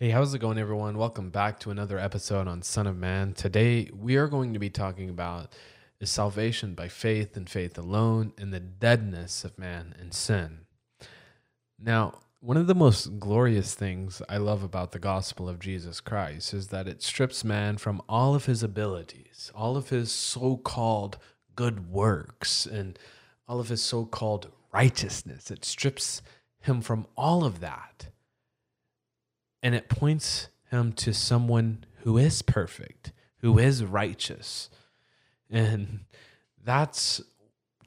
Hey, how's it going, everyone? Welcome back to another episode on Son of Man. Today, we are going to be talking about salvation by faith and faith alone and the deadness of man and sin. Now, one of the most glorious things I love about the gospel of Jesus Christ is that it strips man from all of his abilities, all of his so called good works, and all of his so called righteousness. It strips him from all of that and it points him to someone who is perfect, who is righteous. And that's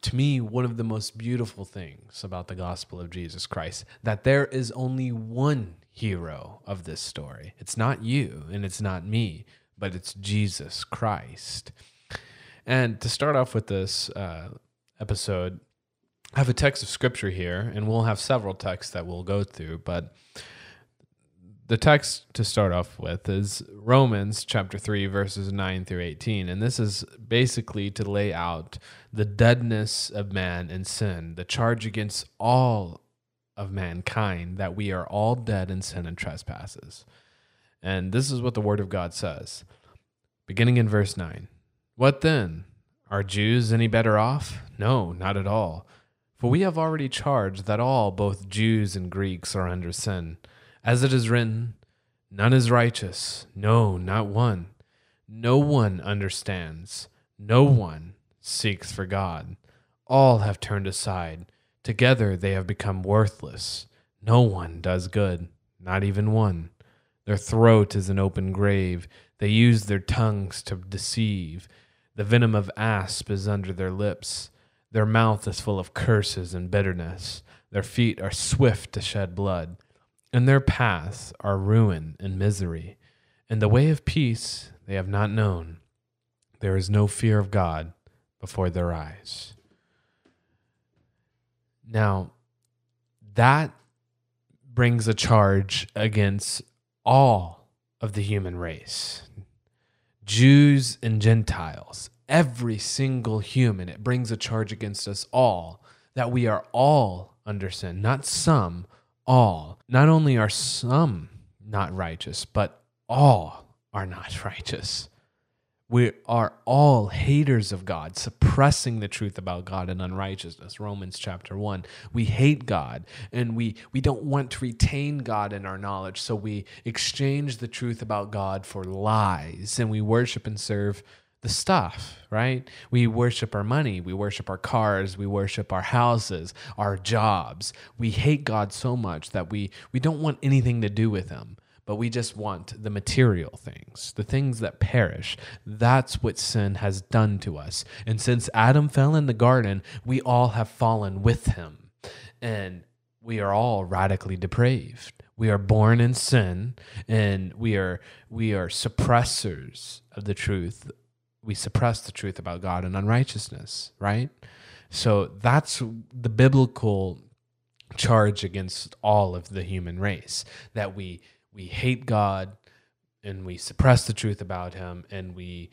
to me one of the most beautiful things about the gospel of Jesus Christ that there is only one hero of this story. It's not you and it's not me, but it's Jesus Christ. And to start off with this uh, episode, I have a text of scripture here, and we'll have several texts that we'll go through, but the text to start off with is Romans chapter 3, verses 9 through 18. And this is basically to lay out the deadness of man and sin, the charge against all of mankind that we are all dead in sin and trespasses. And this is what the Word of God says, beginning in verse 9. What then? Are Jews any better off? No, not at all. For we have already charged that all, both Jews and Greeks, are under sin. As it is written, None is righteous, no, not one. No one understands, no one seeks for God. All have turned aside. Together they have become worthless. No one does good, not even one. Their throat is an open grave. They use their tongues to deceive. The venom of asp is under their lips. Their mouth is full of curses and bitterness. Their feet are swift to shed blood and their paths are ruin and misery. And the way of peace they have not known. There is no fear of God before their eyes. Now, that brings a charge against all of the human race Jews and Gentiles, every single human. It brings a charge against us all that we are all under sin, not some, all. Not only are some not righteous, but all are not righteous. We are all haters of God, suppressing the truth about God and unrighteousness. Romans chapter 1. We hate God and we, we don't want to retain God in our knowledge, so we exchange the truth about God for lies and we worship and serve the stuff, right? We worship our money, we worship our cars, we worship our houses, our jobs. We hate God so much that we we don't want anything to do with him, but we just want the material things, the things that perish. That's what sin has done to us. And since Adam fell in the garden, we all have fallen with him. And we are all radically depraved we are born in sin and we are we are suppressors of the truth we suppress the truth about God and unrighteousness, right? So that's the biblical charge against all of the human race that we we hate God and we suppress the truth about him and we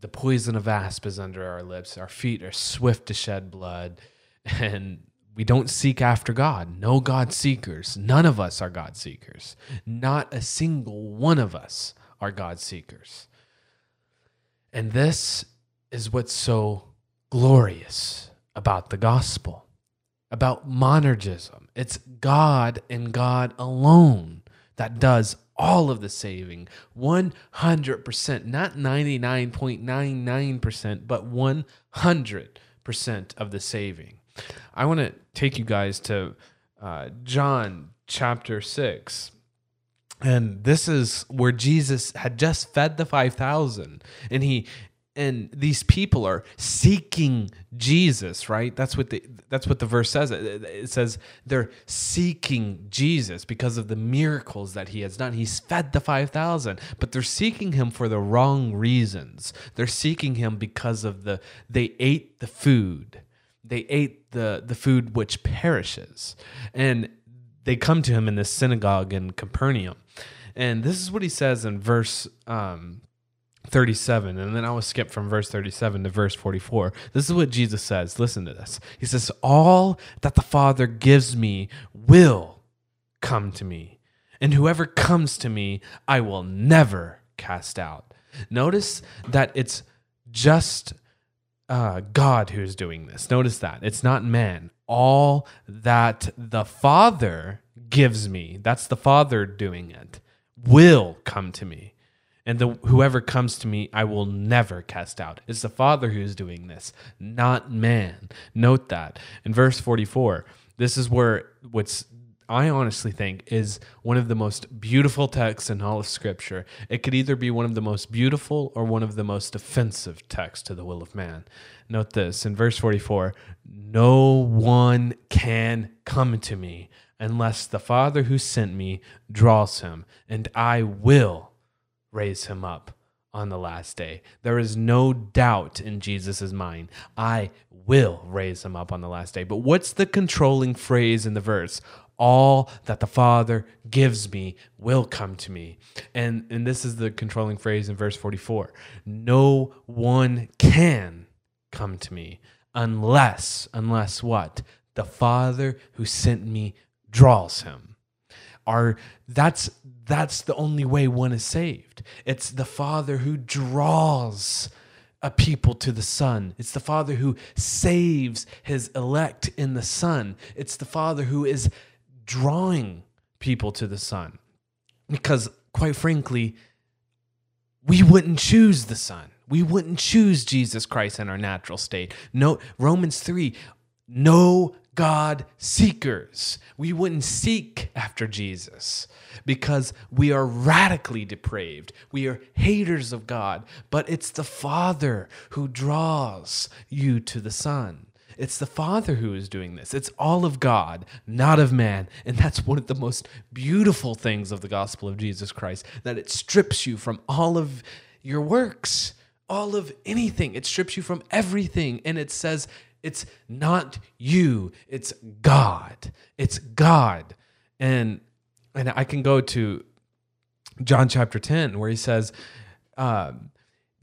the poison of asp is under our lips our feet are swift to shed blood and we don't seek after God. No God seekers. None of us are God seekers. Not a single one of us are God seekers. And this is what's so glorious about the gospel, about monergism. It's God and God alone that does all of the saving 100%, not 99.99%, but 100% of the saving. I want to take you guys to uh, John chapter 6 and this is where Jesus had just fed the 5000 and he and these people are seeking Jesus, right? That's what the that's what the verse says. It says they're seeking Jesus because of the miracles that he has done. He's fed the 5000, but they're seeking him for the wrong reasons. They're seeking him because of the they ate the food. They ate the the food which perishes. And they come to him in this synagogue in Capernaum. And this is what he says in verse um, 37. And then I will skip from verse 37 to verse 44. This is what Jesus says. Listen to this. He says, All that the Father gives me will come to me, and whoever comes to me, I will never cast out. Notice that it's just uh, God who's doing this. Notice that it's not man. All that the Father gives me, that's the Father doing it, will come to me. And the, whoever comes to me, I will never cast out. It's the Father who's doing this, not man. Note that. In verse 44, this is where what's I honestly think is one of the most beautiful texts in all of Scripture. It could either be one of the most beautiful or one of the most offensive texts to the will of man. Note this in verse 44 No one can come to me unless the Father who sent me draws him, and I will raise him up on the last day. There is no doubt in Jesus' mind. I will raise him up on the last day. But what's the controlling phrase in the verse? All that the father gives me will come to me. And and this is the controlling phrase in verse 44 no one can come to me unless unless what? The father who sent me draws him. Are that's that's the only way one is saved. It's the father who draws a people to the Son. It's the Father who saves his elect in the Son. It's the Father who is drawing people to the Son Because, quite frankly, we wouldn't choose the Son. We wouldn't choose Jesus Christ in our natural state. No, Romans 3, no God seekers. We wouldn't seek after Jesus because we are radically depraved. We are haters of God, but it's the Father who draws you to the Son. It's the Father who is doing this. It's all of God, not of man. And that's one of the most beautiful things of the gospel of Jesus Christ that it strips you from all of your works, all of anything. It strips you from everything. And it says, it's not you, it's God. It's God. And and I can go to John chapter 10 where he says, um,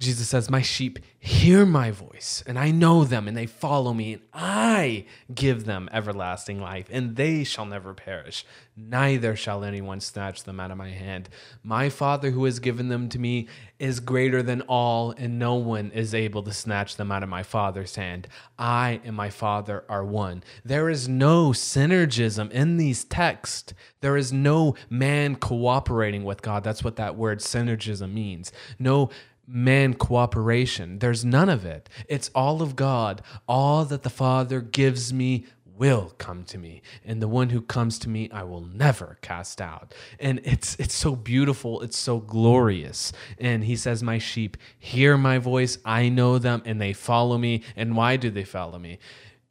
Jesus says, My sheep hear my voice, and I know them, and they follow me, and I give them everlasting life, and they shall never perish, neither shall anyone snatch them out of my hand. My Father who has given them to me is greater than all, and no one is able to snatch them out of my Father's hand. I and my Father are one. There is no synergism in these texts. There is no man cooperating with God. That's what that word synergism means. No man cooperation. There's none of it. It's all of God. All that the Father gives me will come to me and the one who comes to me I will never cast out and it's it's so beautiful it's so glorious and he says my sheep hear my voice I know them and they follow me and why do they follow me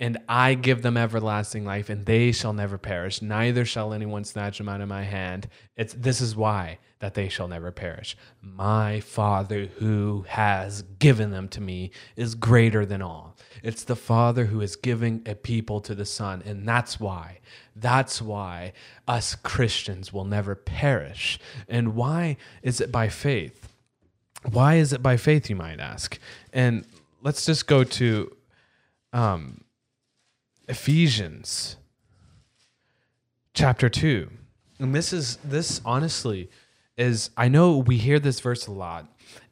and I give them everlasting life, and they shall never perish, neither shall anyone snatch them out of my hand. It's this is why that they shall never perish. My Father who has given them to me is greater than all. It's the Father who is giving a people to the Son, and that's why. That's why us Christians will never perish. And why is it by faith? Why is it by faith, you might ask? And let's just go to um, Ephesians chapter 2. And this is this honestly is I know we hear this verse a lot,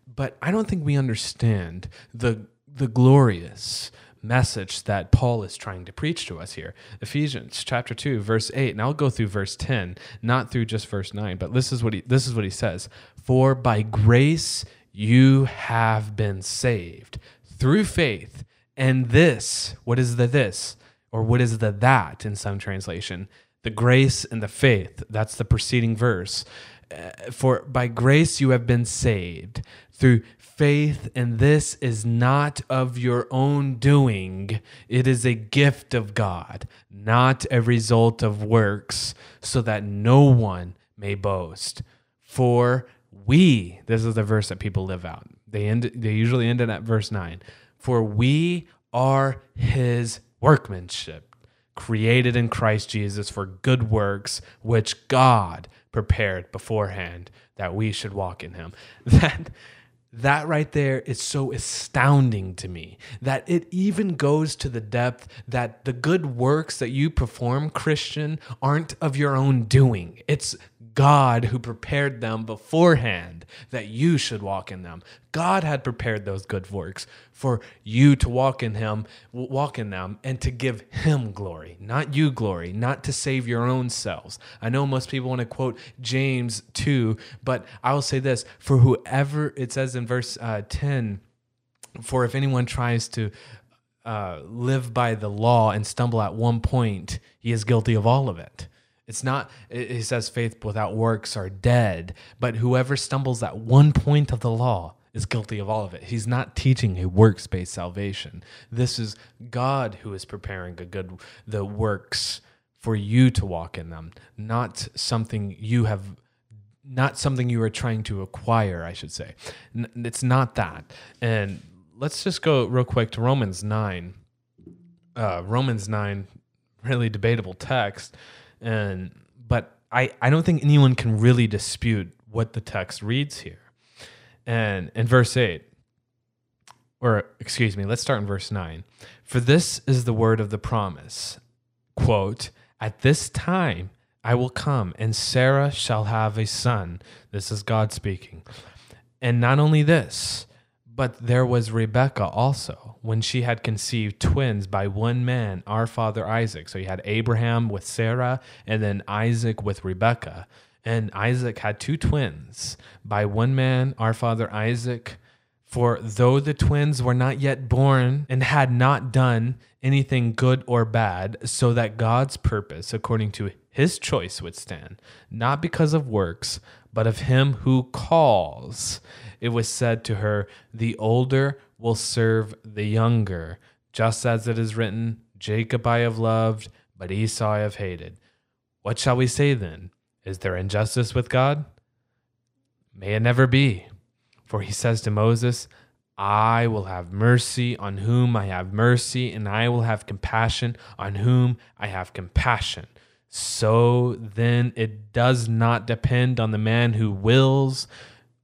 but I don't think we understand the the glorious message that Paul is trying to preach to us here. Ephesians chapter 2 verse 8 and I'll go through verse 10, not through just verse 9, but this is what he this is what he says, "For by grace you have been saved through faith, and this, what is the this? or what is the that in some translation? The grace and the faith. That's the preceding verse. Uh, for by grace you have been saved through faith, and this is not of your own doing. It is a gift of God, not a result of works, so that no one may boast. For we, this is the verse that people live out. They end they usually end it at verse 9. For we are his workmanship, created in Christ Jesus for good works, which God prepared beforehand that we should walk in him. That that right there is so astounding to me that it even goes to the depth that the good works that you perform, Christian, aren't of your own doing. It's God who prepared them beforehand that you should walk in them. God had prepared those good works for you to walk in him, walk in them and to give him glory, not you glory, not to save your own selves. I know most people want to quote James 2, but I will say this, for whoever it says in verse uh, 10, for if anyone tries to uh, live by the law and stumble at one point, he is guilty of all of it. It's not, he says, faith without works are dead, but whoever stumbles at one point of the law is guilty of all of it. He's not teaching a works based salvation. This is God who is preparing a good, the works for you to walk in them, not something you have not something you are trying to acquire, I should say. It's not that. And let's just go real quick to Romans 9. Uh, Romans 9, really debatable text and but I I don't think anyone can really dispute what the text reads here. And in verse 8 or excuse me, let's start in verse 9. For this is the word of the promise. Quote, at this time I will come and Sarah shall have a son. This is God speaking. And not only this, but there was Rebekah also, when she had conceived twins by one man, our father Isaac. So you had Abraham with Sarah, and then Isaac with Rebekah. And Isaac had two twins by one man, our father Isaac. For though the twins were not yet born and had not done anything good or bad, so that God's purpose, according to his choice, would stand, not because of works, but of him who calls it was said to her, The older will serve the younger, just as it is written, Jacob I have loved, but Esau I have hated. What shall we say then? Is there injustice with God? May it never be. For he says to Moses, I will have mercy on whom I have mercy, and I will have compassion on whom I have compassion. So then it does not depend on the man who wills,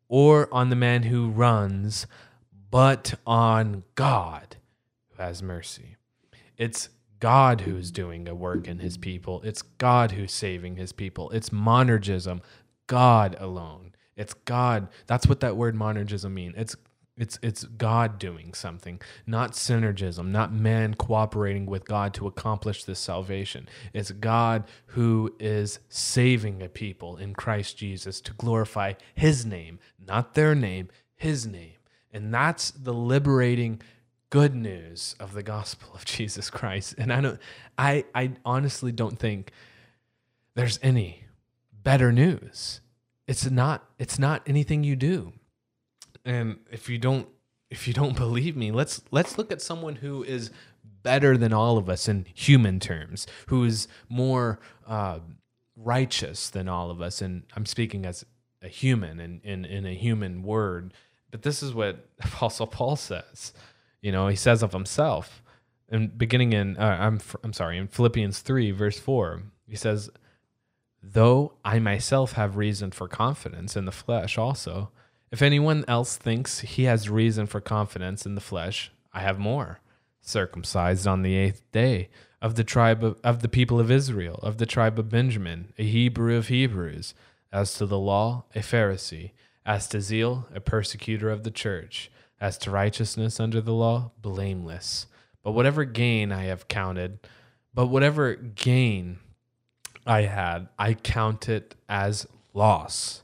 or on the man who runs, but on God who has mercy. It's God who's doing a work in his people. It's God who's saving his people. It's monergism, God alone. It's God. That's what that word monergism means. It's it's it's God doing something, not synergism, not man cooperating with God to accomplish this salvation. It's God who is saving a people in Christ Jesus to glorify his name, not their name, his name. And that's the liberating good news of the gospel of Jesus Christ. And I don't I I honestly don't think there's any better news. It's not it's not anything you do and if you don't if you don't believe me, let's let's look at someone who is better than all of us in human terms, who is more uh, righteous than all of us. And I'm speaking as a human and in, in, in a human word. But this is what Apostle Paul says. You know, he says of himself, and beginning in uh, I'm I'm sorry in Philippians three verse four, he says, "Though I myself have reason for confidence in the flesh, also." If anyone else thinks he has reason for confidence in the flesh, I have more. Circumcised on the eighth day, of the tribe of, of the people of Israel, of the tribe of Benjamin, a Hebrew of Hebrews, as to the law, a Pharisee, as to zeal, a persecutor of the church, as to righteousness under the law, blameless. But whatever gain I have counted, but whatever gain I had, I count it as loss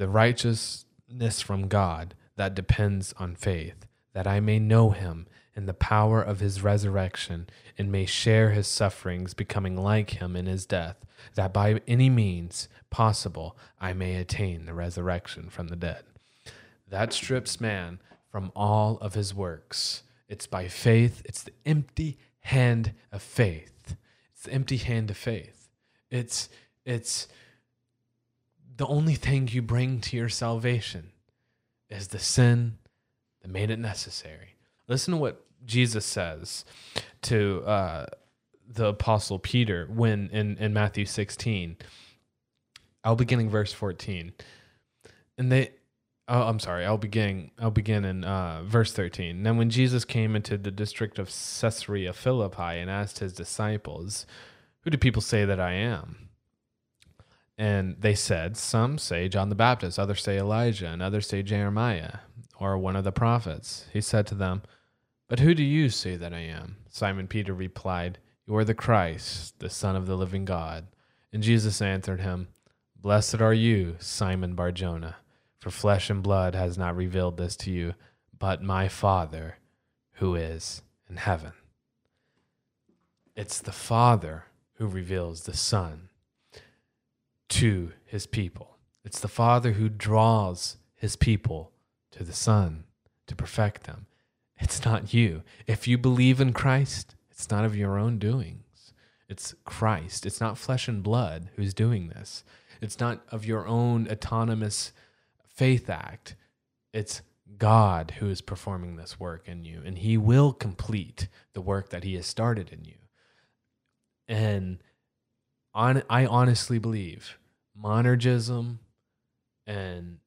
the righteousness from God that depends on faith, that I may know him in the power of his resurrection and may share his sufferings, becoming like him in his death, that by any means possible I may attain the resurrection from the dead. That strips man from all of his works. It's by faith, it's the empty hand of faith. It's the empty hand of faith. It's it's the only thing you bring to your salvation is the sin that made it necessary. Listen to what Jesus says to uh, the apostle Peter when in, in Matthew 16. I'll begin in verse 14. And they oh I'm sorry, I'll begin I'll begin in uh, verse 13. Then when Jesus came into the district of Caesarea Philippi and asked his disciples, Who do people say that I am? And they said, Some say John the Baptist, others say Elijah, and others say Jeremiah, or one of the prophets. He said to them, But who do you say that I am? Simon Peter replied, You are the Christ, the Son of the living God. And Jesus answered him, Blessed are you, Simon Barjona, for flesh and blood has not revealed this to you, but my Father who is in heaven. It's the Father who reveals the Son to his people. It's the Father who draws his people to the Son to perfect them. It's not you. If you believe in Christ, it's not of your own doings. It's Christ. It's not flesh and blood who's doing this. It's not of your own autonomous faith act. It's God who is performing this work in you, and He will complete the work that He has started in you. And on, I honestly believe monergism and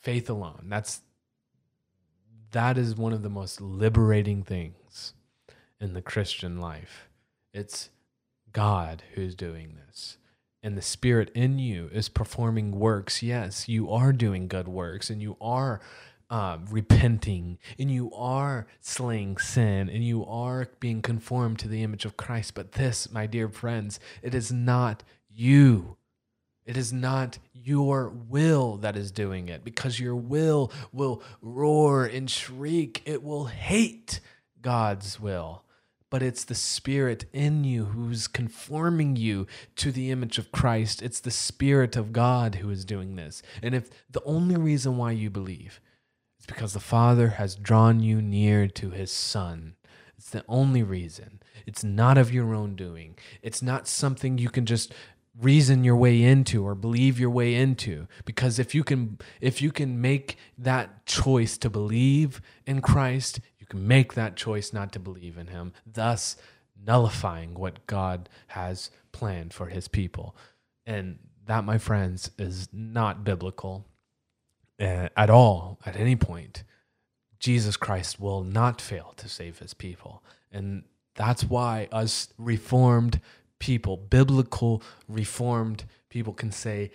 faith alone. That's that is one of the most liberating things in the Christian life. It's God who's doing this and the Spirit in you is performing works, yes, you are doing good works and you are uh, repenting and you are slaying sin and you are being conformed to the image of Christ. But this, my dear friends, it is not you. It is not your will that is doing it because your will will roar and shriek. It will hate God's will but it's the Spirit in you who's conforming you to the image of Christ. It's the Spirit of God who is doing this. And if the only reason why you believe is because the Father has drawn you near to his Son, it's the only reason. It's not of your own doing, it's not something you can just reason your way into or believe your way into because if you can if you can make that choice to believe in Christ you can make that choice not to believe in him, thus nullifying what God has planned for his people. And that, my friends, is not biblical uh, at all, at any point. Jesus Christ will not fail to save his people. And that's why us reformed people, biblical reformed people, can say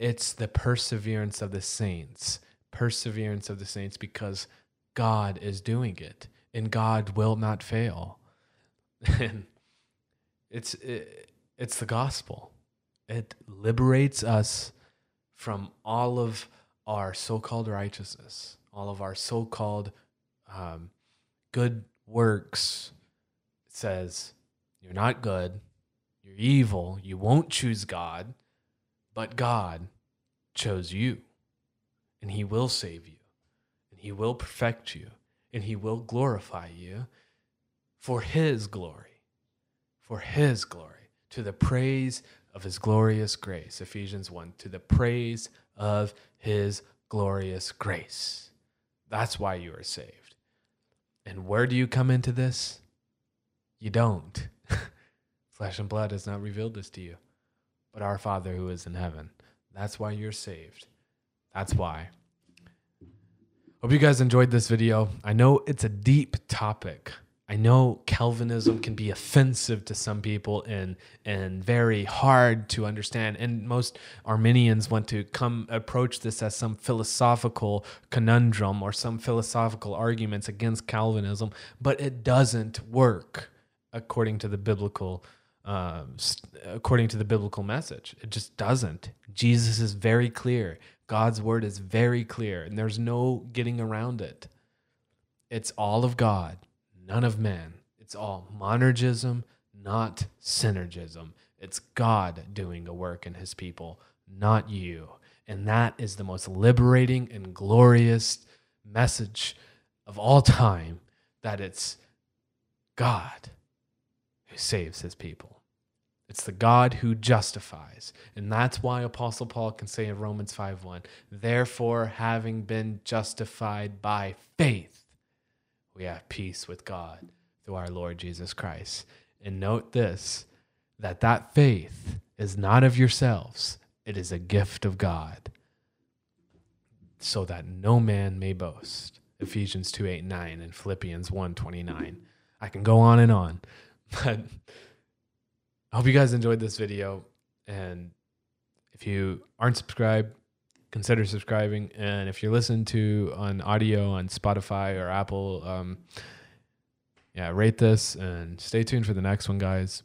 it's the perseverance of the saints. Perseverance of the saints because God is doing it and God will not fail. And it's it, it's the gospel. It liberates us from all of our so-called righteousness, all of our so-called um, good works. It says you're not good, you're evil, you won't choose God, but God chose you, and He will save you. And He will perfect you and He will glorify you for His glory, for His glory, to the praise of His glorious grace. Ephesians 1 to the praise of His glorious grace. That's why you are saved. And where do you come into this? You don't. Flesh and blood has not revealed this to you, but our Father who is in heaven. That's why you're saved. That's why. Hope you guys enjoyed this video. I know it's a deep topic. I know Calvinism can be offensive to some people and and very hard to understand. And most Arminians want to come approach this as some philosophical conundrum or some philosophical arguments against Calvinism, but it doesn't work according to the biblical uh, according to the biblical message. It just doesn't. Jesus is very clear. God's word is very clear, and there's no getting around it. It's all of God, none of man. It's all monergism, not synergism. It's God doing a work in his people, not you. And that is the most liberating and glorious message of all time that it's God who saves his people. It's the God who justifies. And that's why Apostle Paul can say in Romans 5 1, therefore, having been justified by faith, we have peace with God through our Lord Jesus Christ. And note this that that faith is not of yourselves, it is a gift of God, so that no man may boast. Ephesians 2 8 9 and Philippians 1 29. I can go on and on, but I hope you guys enjoyed this video. And if you aren't subscribed, consider subscribing. And if you're listening to on audio on Spotify or Apple, um, yeah, rate this and stay tuned for the next one, guys.